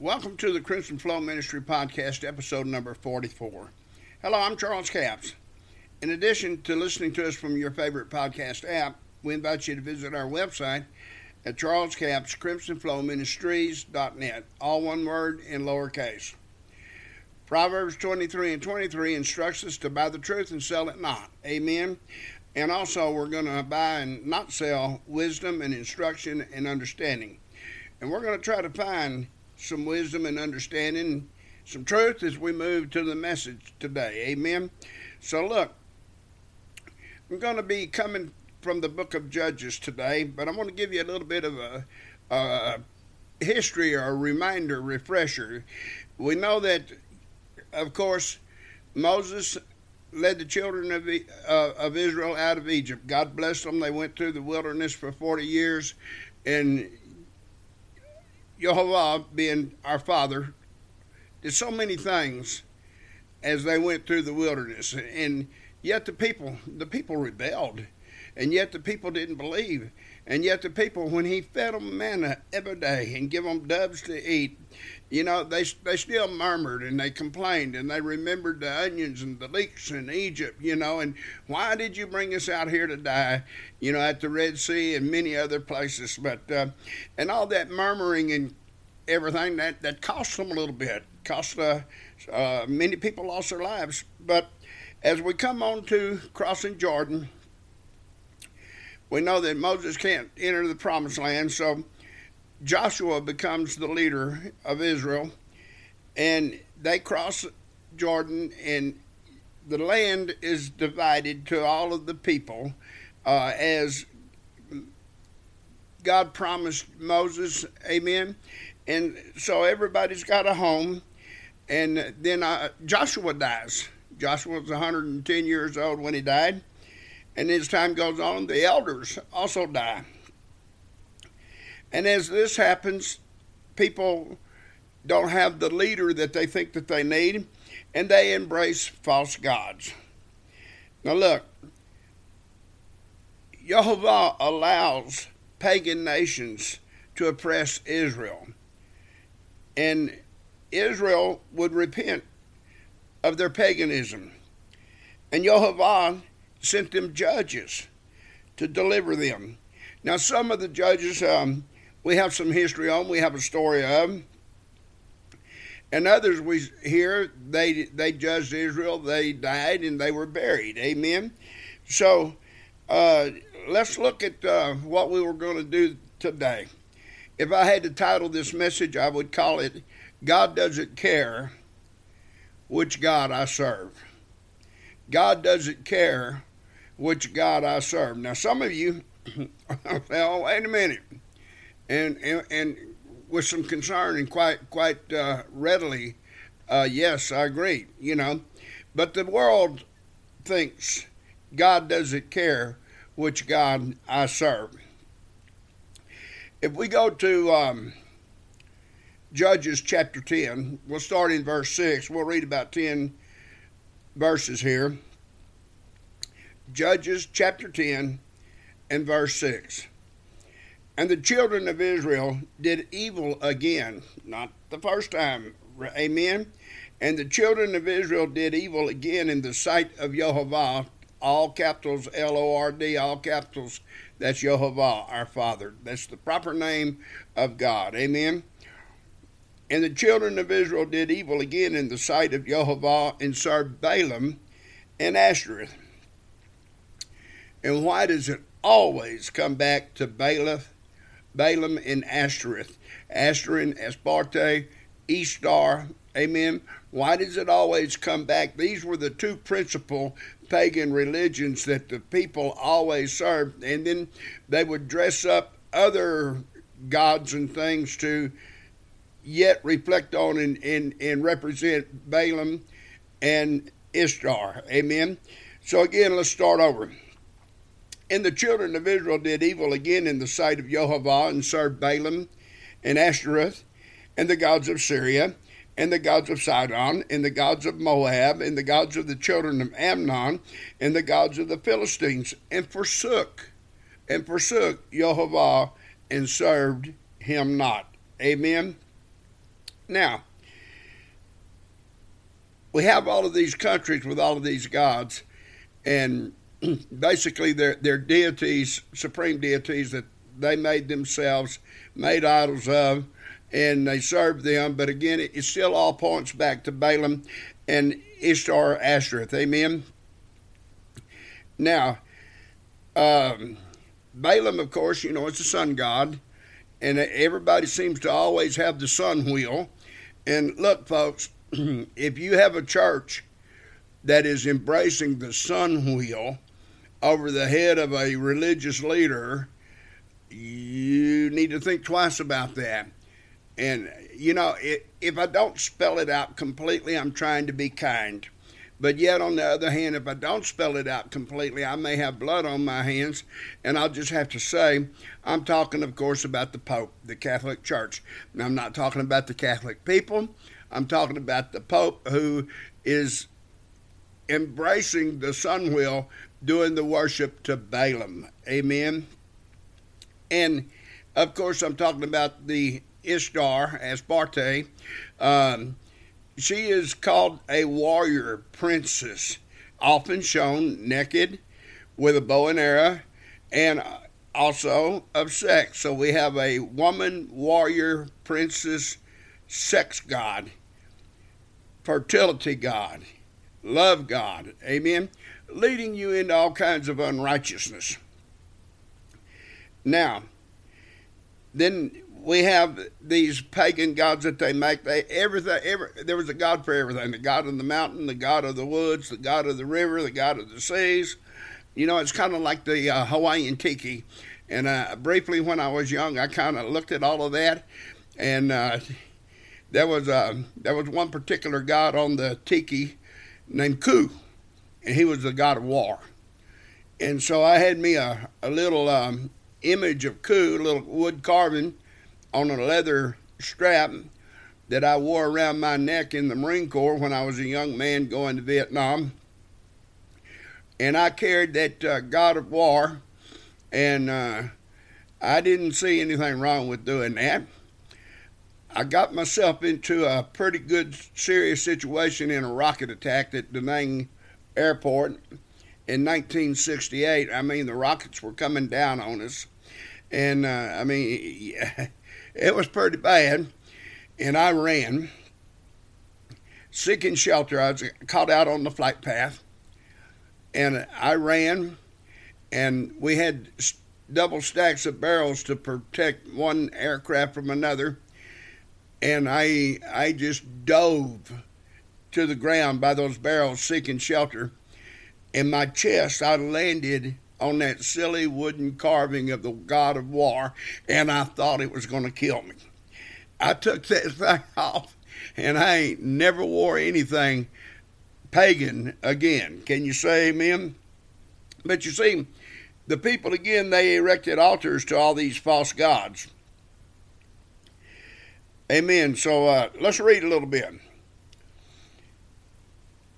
Welcome to the Crimson Flow Ministry Podcast, episode number 44. Hello, I'm Charles Capps. In addition to listening to us from your favorite podcast app, we invite you to visit our website at Charles Capps, CrimsonFlowMinistries.net, all one word in lowercase. Proverbs 23 and 23 instructs us to buy the truth and sell it not. Amen. And also, we're going to buy and not sell wisdom and instruction and understanding. And we're going to try to find some wisdom and understanding, some truth as we move to the message today. Amen. So, look, I'm going to be coming from the book of Judges today, but I want to give you a little bit of a, a history or a reminder, refresher. We know that, of course, Moses led the children of, uh, of Israel out of Egypt. God blessed them. They went through the wilderness for 40 years, and Jehovah, being our Father, did so many things as they went through the wilderness, and yet the people, the people rebelled, and yet the people didn't believe, and yet the people, when He fed them manna every day and give them doves to eat, you know, they they still murmured and they complained and they remembered the onions and the leeks in Egypt, you know, and why did you bring us out here to die, you know, at the Red Sea and many other places, but uh, and all that murmuring and everything that that cost them a little bit, cost uh, uh, many people lost their lives, but as we come on to crossing Jordan, we know that Moses can't enter the promised land, so Joshua becomes the leader of Israel, and they cross Jordan, and the land is divided to all of the people uh, as God promised Moses. Amen. And so everybody's got a home, and then uh, Joshua dies. Joshua was 110 years old when he died, and as time goes on, the elders also die. And as this happens, people don't have the leader that they think that they need, and they embrace false gods. Now look, Jehovah allows pagan nations to oppress Israel. And Israel would repent of their paganism. And Jehovah sent them judges to deliver them. Now, some of the judges um, we have some history on, we have a story of. And others we hear they they judged Israel, they died, and they were buried. Amen. So uh, let's look at uh, what we were going to do today. If I had to title this message, I would call it God Doesn't Care Which God I Serve. God doesn't care which God I serve. Now, some of you, well, wait a minute and and, and with some concern and quite quite uh, readily, uh, yes, I agree. You know, but the world thinks God doesn't care which God I serve. If we go to um, Judges chapter 10, we'll start in verse 6. We'll read about 10 verses here. Judges chapter 10 and verse 6. And the children of Israel did evil again, not the first time. Amen. And the children of Israel did evil again in the sight of Jehovah, all capitals L O R D, all capitals. That's Jehovah, our Father. That's the proper name of God. Amen. And the children of Israel did evil again in the sight of Jehovah and served Baalim and Ashtoreth. And why does it always come back to Baalim Balaam and Ashtoreth. Ashtoreth, Astarte, Ishtar. Amen. Why does it always come back? These were the two principal pagan religions that the people always served. And then they would dress up other gods and things to yet reflect on and, and, and represent Balaam and Ishtar. Amen. So again, let's start over. And the children of Israel did evil again in the sight of Jehovah and served Balaam and Ashtoreth and the gods of Syria and the gods of Sidon and the gods of Moab and the gods of the children of Ammon and the gods of the Philistines and forsook and forsook Jehovah and served him not. Amen. Now, we have all of these countries with all of these gods, and basically they're, they're deities, supreme deities that they made themselves, made idols of, and they served them. But again, it, it still all points back to Balaam and Ishtar Ashtoreth. Amen. Now, um, Balaam, of course, you know, it's a sun god, and everybody seems to always have the sun wheel. And look, folks, if you have a church that is embracing the sun wheel over the head of a religious leader, you need to think twice about that. And, you know, if I don't spell it out completely, I'm trying to be kind. But yet, on the other hand, if I don't spell it out completely, I may have blood on my hands. And I'll just have to say, I'm talking, of course, about the Pope, the Catholic Church. I'm not talking about the Catholic people. I'm talking about the Pope who is embracing the sun wheel, doing the worship to Balaam. Amen. And of course, I'm talking about the Ishtar Astarte. Um, she is called a warrior princess, often shown naked with a bow and arrow, and also of sex. So we have a woman warrior princess sex god fertility God, love God, amen, leading you into all kinds of unrighteousness. Now, then we have these pagan gods that they make. They everything. Every, there was a god for everything: the god of the mountain, the god of the woods, the god of the river, the god of the seas. You know, it's kind of like the uh, Hawaiian tiki. And uh, briefly, when I was young, I kind of looked at all of that, and uh, there was a there was one particular god on the tiki named Ku, and he was the god of war. And so I had me a, a little um, image of Ku, a little wood carving on a leather strap that I wore around my neck in the Marine Corps when I was a young man going to Vietnam. And I carried that uh, God of War, and uh, I didn't see anything wrong with doing that. I got myself into a pretty good, serious situation in a rocket attack at Da Nang Airport in 1968. I mean, the rockets were coming down on us, and uh, I mean, it was pretty bad. And I ran, seeking shelter. I was caught out on the flight path, and I ran, and we had double stacks of barrels to protect one aircraft from another and I I just dove to the ground by those barrels seeking shelter. In my chest, I landed on that silly wooden carving of the god of war, and I thought it was going to kill me. I took that thing off, and I ain't never wore anything pagan again. Can you say amen? But you see, the people again, they erected altars to all these false gods. Amen. So uh, let's read a little bit.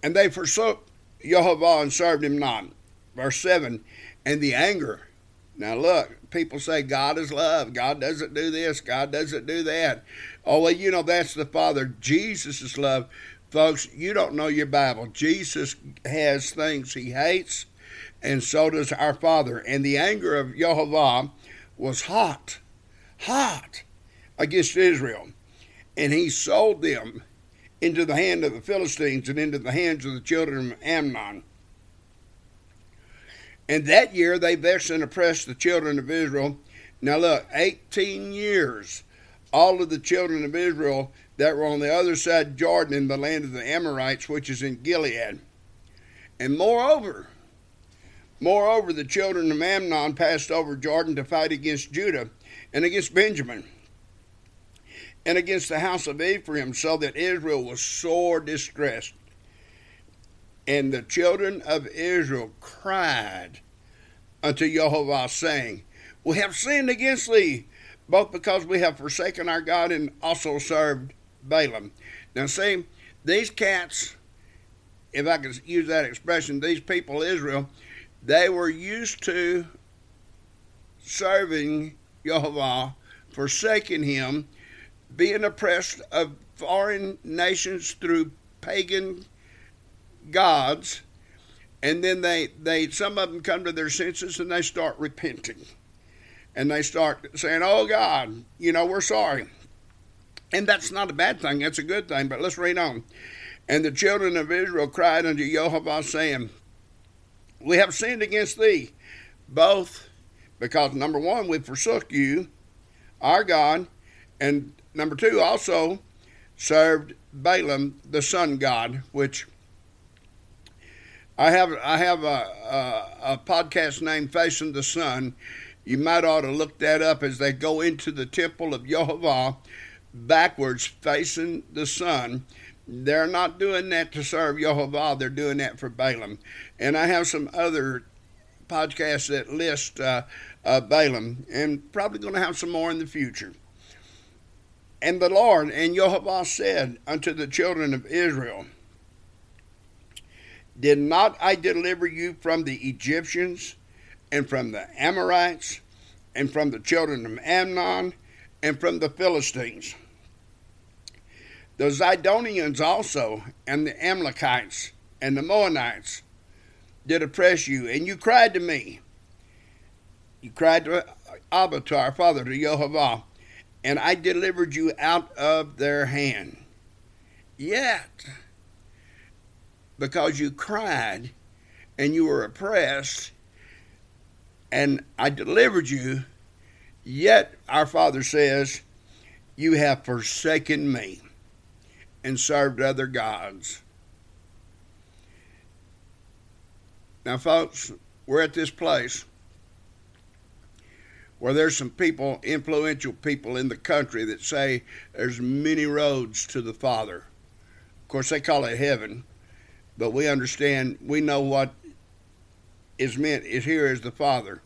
And they forsook Jehovah and served him not. Verse 7 And the anger. Now look, people say God is love. God doesn't do this. God doesn't do that. Oh, well, you know, that's the Father. Jesus is love. Folks, you don't know your Bible. Jesus has things he hates, and so does our Father. And the anger of Jehovah was hot, hot against Israel and he sold them into the hand of the Philistines and into the hands of the children of Ammon. And that year they vexed and oppressed the children of Israel. Now look, 18 years, all of the children of Israel that were on the other side of Jordan in the land of the Amorites, which is in Gilead. And moreover, moreover, the children of Ammon passed over Jordan to fight against Judah and against Benjamin and against the house of Ephraim, so that Israel was sore distressed. And the children of Israel cried unto Jehovah, saying, We have sinned against thee, both because we have forsaken our God and also served Balaam. Now, see, these cats, if I could use that expression, these people, Israel, they were used to serving Jehovah, forsaking him, being oppressed of foreign nations through pagan gods, and then they, they some of them come to their senses and they start repenting. And they start saying, Oh God, you know, we're sorry. And that's not a bad thing, that's a good thing, but let's read on. And the children of Israel cried unto Jehovah, saying, We have sinned against thee, both because number one, we forsook you, our God, and number two, also served Balaam, the sun god, which I have I have a, a, a, podcast named Facing the Sun. You might ought to look that up as they go into the temple of Jehovah backwards, facing the sun. They're not doing that to serve Jehovah, they're doing that for Balaam. And I have some other podcasts that list uh, uh, Balaam, and probably going to have some more in the future. And the Lord and Jehovah said unto the children of Israel, Did not I deliver you from the Egyptians, and from the Amorites, and from the children of Ammon, and from the Philistines? The Zidonians also, and the Amalekites, and the Moabites did oppress you, and you cried to me. You cried to Abba, to our father, to Jehovah, and I delivered you out of their hand. Yet, because you cried and you were oppressed, and I delivered you, yet our Father says, You have forsaken me and served other gods. Now, folks, we're at this place where there's some people, influential people in the country that say there's many roads to the Father. Of course, they call it heaven, but we understand, we know what is meant is here is the Father.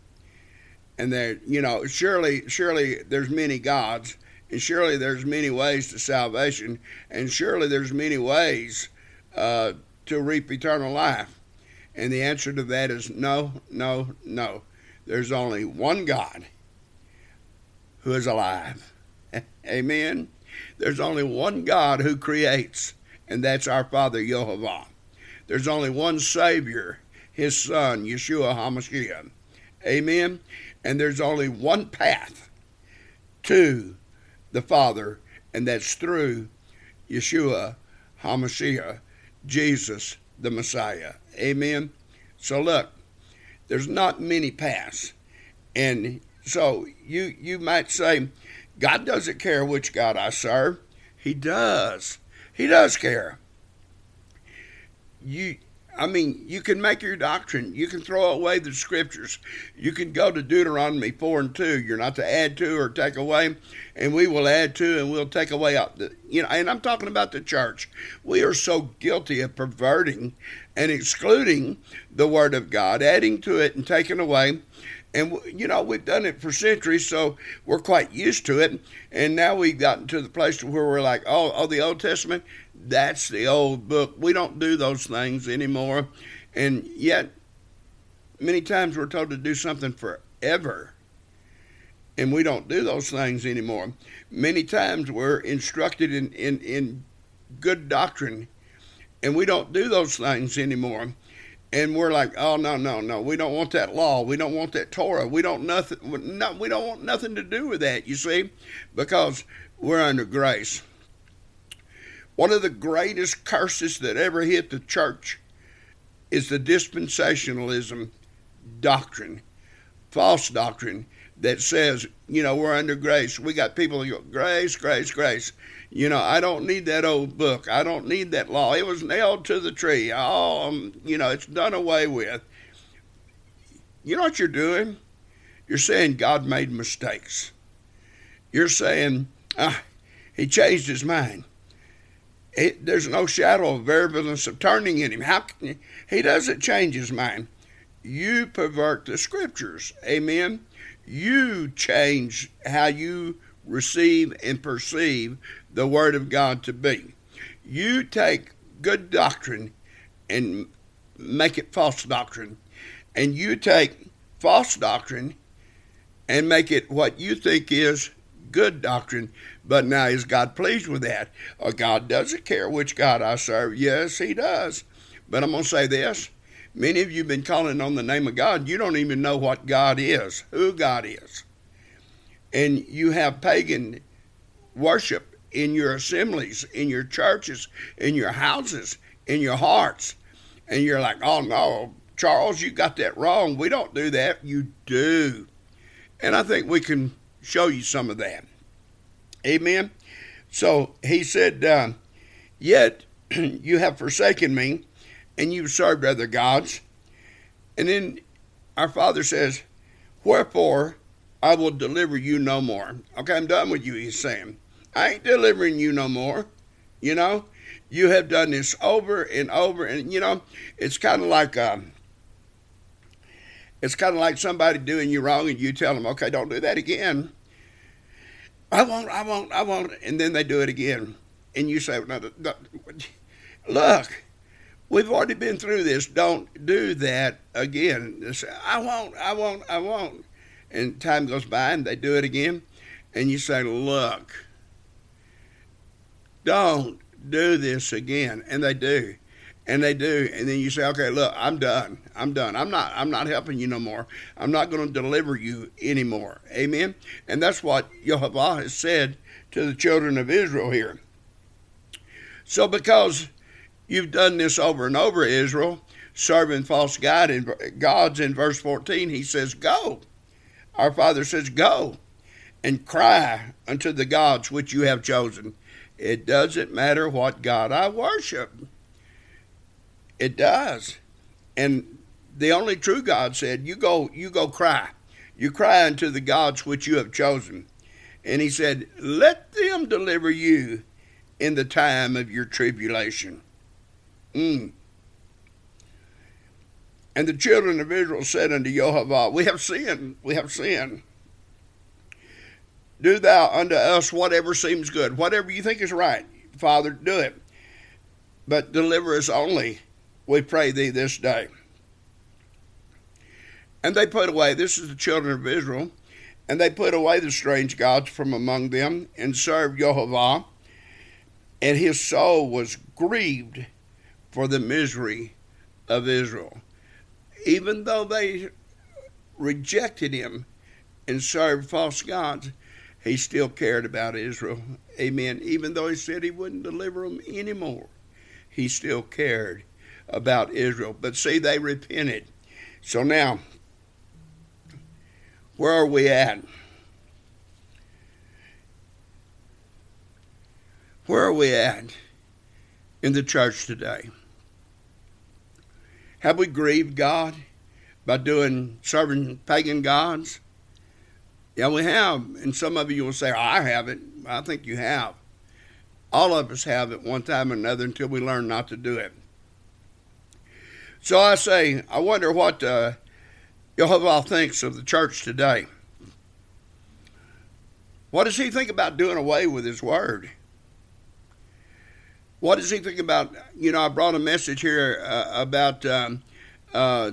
And there, you know, surely, surely there's many gods, and surely there's many ways to salvation, and surely there's many ways uh, to reap eternal life. And the answer to that is no, no, no. There's only one God who is alive. Amen. There's only one God who creates, and that's our Father Jehovah. There's only one Savior, His Son, Yeshua HaMashiach. Amen. And there's only one path to the Father, and that's through Yeshua HaMashiach, Jesus the Messiah. Amen. So look, there's not many paths. And so you you might say, God doesn't care which God I serve. He does. He does care. You I mean, you can make your doctrine. You can throw away the scriptures. You can go to Deuteronomy 4 and 2. You're not to add to or take away, and we will add to and we'll take away. Uh, the, you know, and I'm talking about the church. We are so guilty of perverting and excluding the Word of God, adding to it and taking away. And, you know, we've done it for centuries, so we're quite used to it. And now we've gotten to the place where we're like, oh, oh, the Old Testament, that's the old book. We don't do those things anymore. And yet, many times we're told to do something forever. And we don't do those things anymore. Many times we're instructed in, in, in good doctrine, and we don't do those things anymore and we're like, oh no, no, no, we don't want that law, we don't want that Torah, we don't nothing, no, we don't want nothing to do with that. You see, because we're under grace. One of the greatest curses that ever hit the church is the dispensationalism doctrine, false doctrine that says, you know, we're under grace. We got people who go, grace, grace, grace. You know, I don't need that old book. I don't need that law. It was nailed to the tree. Oh, um, you know, it's done away with. You know what you're doing? You're saying God made mistakes. You're saying, ah, he changed his mind. It, there's no shadow of variableness of turning in him. How can he, he doesn't change his mind? You pervert the scriptures. Amen you change how you receive and perceive the Word of God to be. You take good doctrine and make it false doctrine, and you take false doctrine and make it what you think is good doctrine, but now is God pleased with that? Or God doesn't care which God I serve? Yes, He does. But I'm going to say this. Many of you have been calling on the name of God. You don't even know what God is, who God is. And you have pagan worship in your assemblies, in your churches, in your houses, in your hearts. And you're like, oh no, Charles, you got that wrong. We don't do that. You do. And I think we can show you some of that. Amen. So he said, uh, Yet you have forsaken me, and you've served other gods. And then our Father says, Wherefore I will deliver you no more. Okay, I'm done with you, he's saying. I ain't delivering you no more. You know, you have done this over and over, and you know, it's kind of like um, it's kind of like somebody doing you wrong, and you tell them, "Okay, don't do that again." I won't, I won't, I won't, and then they do it again, and you say, no, no, "Look, we've already been through this. Don't do that again." Say, I won't, I won't, I won't, and time goes by, and they do it again, and you say, "Look, don't do this again," and they do. And they do. And then you say okay look i'm done. I'm done. I'm not i'm not helping you no more. I'm not going to deliver you anymore. Amen? And that's what jehovah has said to the children of israel here. So because you've done this over and over israel serving false god gods in verse 14 he says go our father says go and cry unto the gods which you have chosen it doesn't matter what god i worship it does. And the only true God said, You go, you go cry. You cry unto the gods which you have chosen. And he said, Let them deliver you in the time of your tribulation. Mm. And the children of Israel said unto Jehovah, We have sinned, we have sinned. Do thou unto us whatever seems good, whatever you think is right, Father, do it. But deliver us only we pray thee this day. And they put away, this is the children of Israel, and they put away the strange gods from among them and served Jehovah. And his soul was grieved for the misery of Israel. Even though they rejected him and served false gods, he still cared about Israel. Amen. Even though he said he wouldn't deliver them anymore, he still cared about Israel. But see, they repented. So now, where are we at? Where are we at in the church today? Have we grieved God by doing serving pagan gods? Yeah, we have. And some of you will say, oh, I haven't. I think you have. All of us have at one time or another until we learn not to do it. So I say, I wonder what uh, Jehovah thinks of the church today. What does he think about doing away with his word? What does he think about? You know, I brought a message here uh, about um, uh,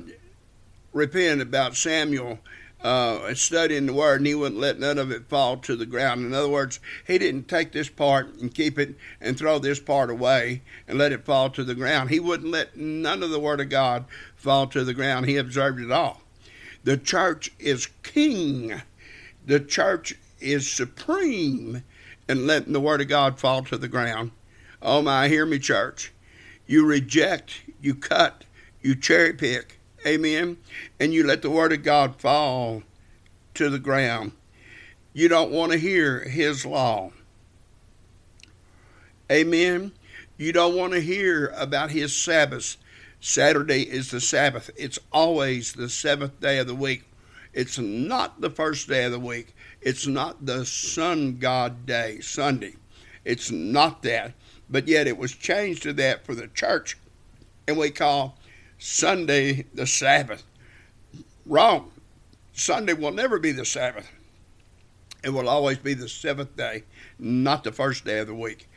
repent about Samuel uh, studying the word, and he wouldn't let none of it fall to the ground. In other words, he didn't take this part and keep it and throw this part away and let it fall to the ground. He wouldn't let none of the word of God fall to the ground. He observed it all. The church is king. The church is supreme in letting the word of God fall to the ground. Oh my, hear me, church. You reject, you cut, you cherry pick, Amen. And you let the word of God fall to the ground. You don't want to hear his law. Amen. You don't want to hear about his Sabbath. Saturday is the Sabbath. It's always the seventh day of the week. It's not the first day of the week. It's not the sun god day, Sunday. It's not that. But yet it was changed to that for the church. And we call Sunday the Sabbath. Wrong. Sunday will never be the Sabbath. It will always be the seventh day, not the first day of the week.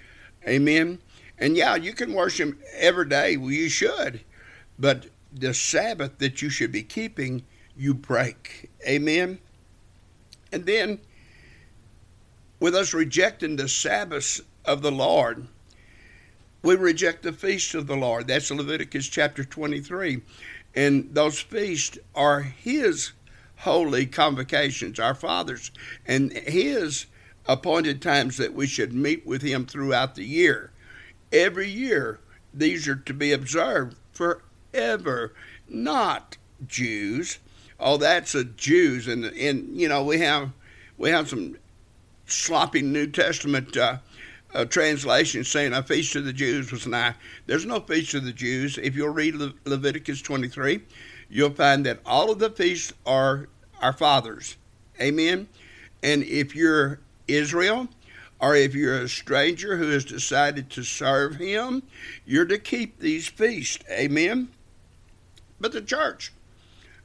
Amen. And yeah, you can worship every day. Well, you should. But the Sabbath that you should be keeping, you break. Amen. And then with us rejecting the Sabbaths of the Lord, we reject the feast of the Lord. That's Leviticus chapter 23. And those feasts are His holy convocations, our Father's, and His appointed times that we should meet with Him throughout the year. Every year, these are to be observed forever, not Jews. Oh, that's a Jews, and and you know we have we have some sloppy New Testament uh, uh, translation saying a feast of the Jews was nigh. There's no feast of the Jews. If you'll read Le- Leviticus 23, you'll find that all of the feasts are our fathers. Amen. And if you're Israel, or if you're a stranger who has decided to serve him, you're to keep these feasts. Amen. But the church,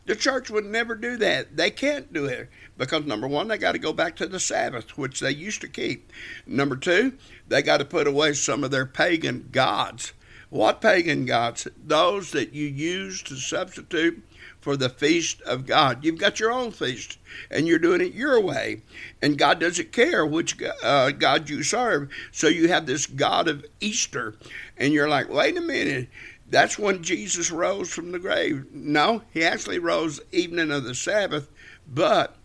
the church would never do that. They can't do it because number one, they got to go back to the Sabbath, which they used to keep. Number two, they got to put away some of their pagan gods. What pagan gods? Those that you use to substitute for the feast of God. You've got your own feast, and you're doing it your way. And God doesn't care which uh, God you serve. So you have this God of Easter, and you're like, wait a minute. That's when Jesus rose from the grave. No, he actually rose evening of the Sabbath, but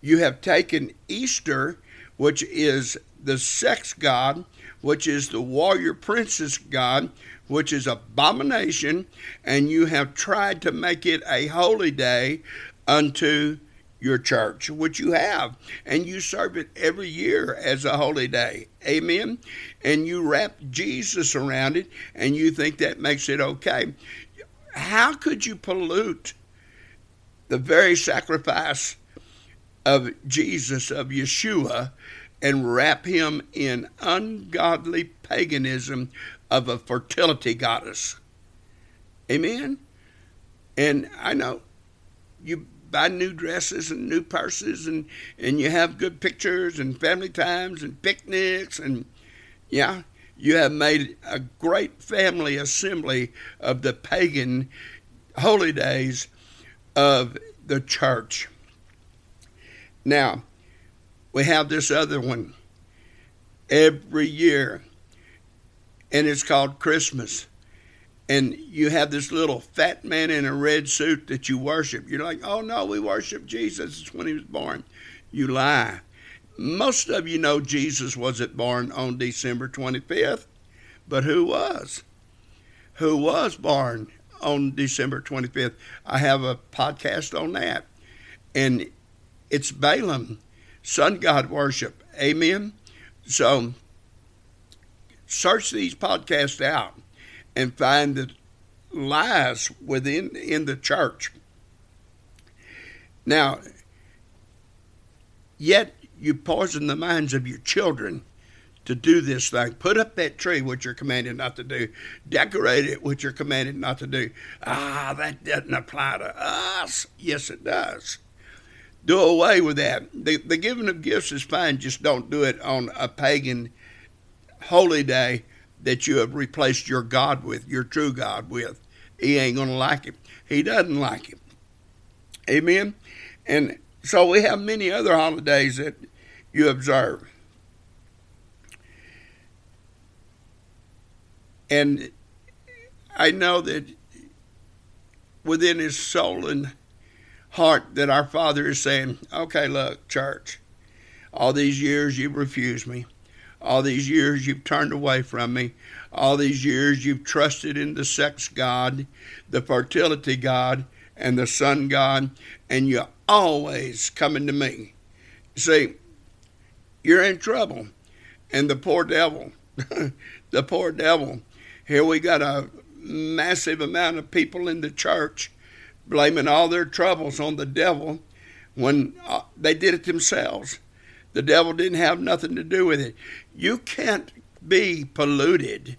you have taken Easter, which is the sex god, which is the warrior princess god, which is abomination, and you have tried to make it a holy day unto your church, which you have, and you serve it every year as a holy day. Amen. And you wrap Jesus around it, and you think that makes it okay. How could you pollute the very sacrifice of Jesus, of Yeshua, and wrap him in ungodly paganism of a fertility goddess? Amen. And I know you buy new dresses and new purses and, and you have good pictures and family times and picnics and yeah, you have made a great family assembly of the pagan holy days of the church. Now, we have this other one every year, and it's called Christmas and you have this little fat man in a red suit that you worship. You're like, oh no, we worship Jesus. When he was born. You lie. Most of you know Jesus wasn't born on December 25th, but who was? Who was born on December 25th? I have a podcast on that. And it's Balaam, sun god worship. Amen. So search these podcasts out and find the lies within in the church. Now, yet you poison the minds of your children to do this thing. Put up that tree, which you're commanded not to do. Decorate it, which you're commanded not to do. Ah, that doesn't apply to us. Yes, it does. Do away with that. The, the giving of gifts is fine, just don't do it on a pagan holy day that you have replaced your God with, your true God with. He ain't going to like it. He doesn't like it. Amen? And so we have many other holidays that you observe. And I know that within his soul and heart that our Father is saying, okay, look, church, all these years you've refused me. All these years you've turned away from me. All these years you've trusted in the sex god, the fertility god, and the sun god, and you're always coming to me. See, you're in trouble. And the poor devil, the poor devil, here we got a massive amount of people in the church blaming all their troubles on the devil when uh, they did it themselves. The devil didn't have nothing to do with it. You can't be polluted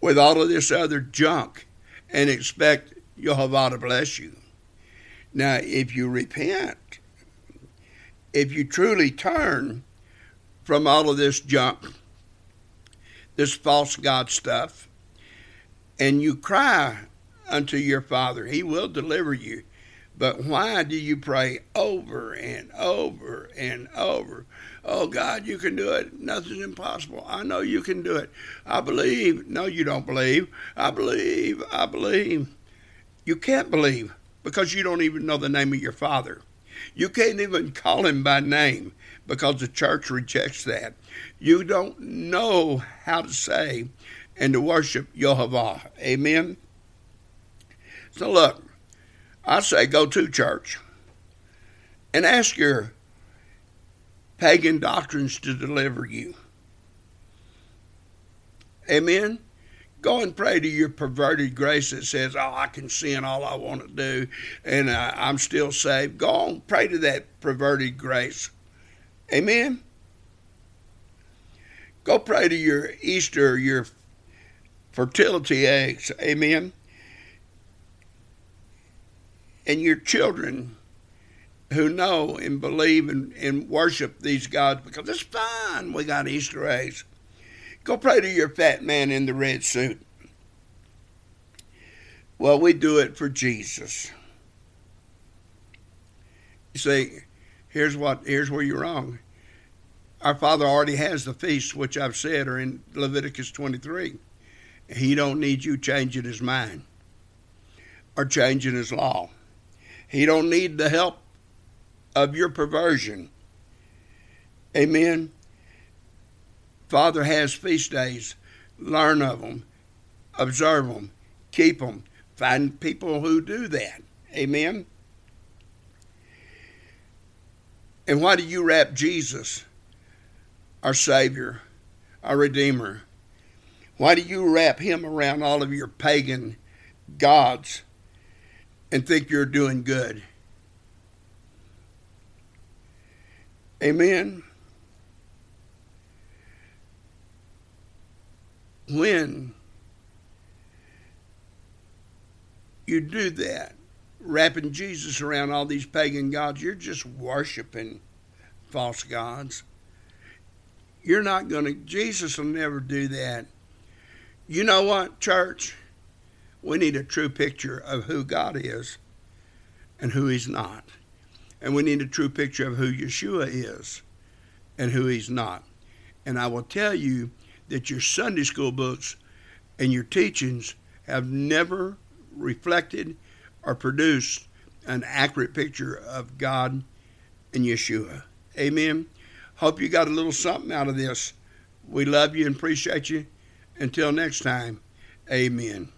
with all of this other junk and expect Jehovah to bless you. Now, if you repent, if you truly turn from all of this junk, this false God stuff, and you cry unto your Father, He will deliver you. But why do you pray over and over and over? Oh, God, you can do it. Nothing's impossible. I know you can do it. I believe. No, you don't believe. I believe. I believe. You can't believe because you don't even know the name of your Father. You can't even call him by name because the church rejects that. You don't know how to say and to worship Jehovah. Amen. So look, I say go to church and ask your pagan doctrines to deliver you. Amen. Go and pray to your perverted grace that says, Oh, I can sin all I want to do and uh, I'm still saved. Go on, pray to that perverted grace. Amen. Go pray to your Easter, your fertility eggs. Amen. And your children who know and believe and, and worship these gods because it's fine. We got Easter eggs. Go pray to your fat man in the red suit. Well, we do it for Jesus. You see, here's what here's where you're wrong. Our Father already has the feasts, which I've said are in Leviticus 23. He don't need you changing his mind or changing his law. He don't need the help of your perversion. Amen. Father has feast days. Learn of them, observe them, keep them. Find people who do that. Amen. And why do you wrap Jesus, our Savior, our Redeemer? Why do you wrap him around all of your pagan gods and think you're doing good? Amen. When you do that, wrapping Jesus around all these pagan gods, you're just worshiping false gods. You're not going to, Jesus will never do that. You know what, church? We need a true picture of who God is and who He's not. And we need a true picture of who Yeshua is and who He's not. And I will tell you that your Sunday school books and your teachings have never reflected or produced an accurate picture of God and Yeshua. Amen. Hope you got a little something out of this. We love you and appreciate you. Until next time, amen.